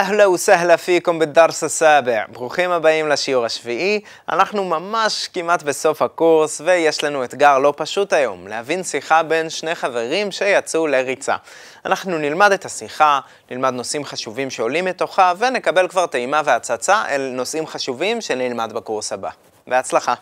אהלה וסהלה פיקום בדרס הסאבע. ברוכים הבאים לשיעור השביעי. אנחנו ממש כמעט בסוף הקורס, ויש לנו אתגר לא פשוט היום, להבין שיחה בין שני חברים שיצאו לריצה. אנחנו נלמד את השיחה, נלמד נושאים חשובים שעולים מתוכה, ונקבל כבר טעימה והצצה אל נושאים חשובים שנלמד בקורס הבא. בהצלחה.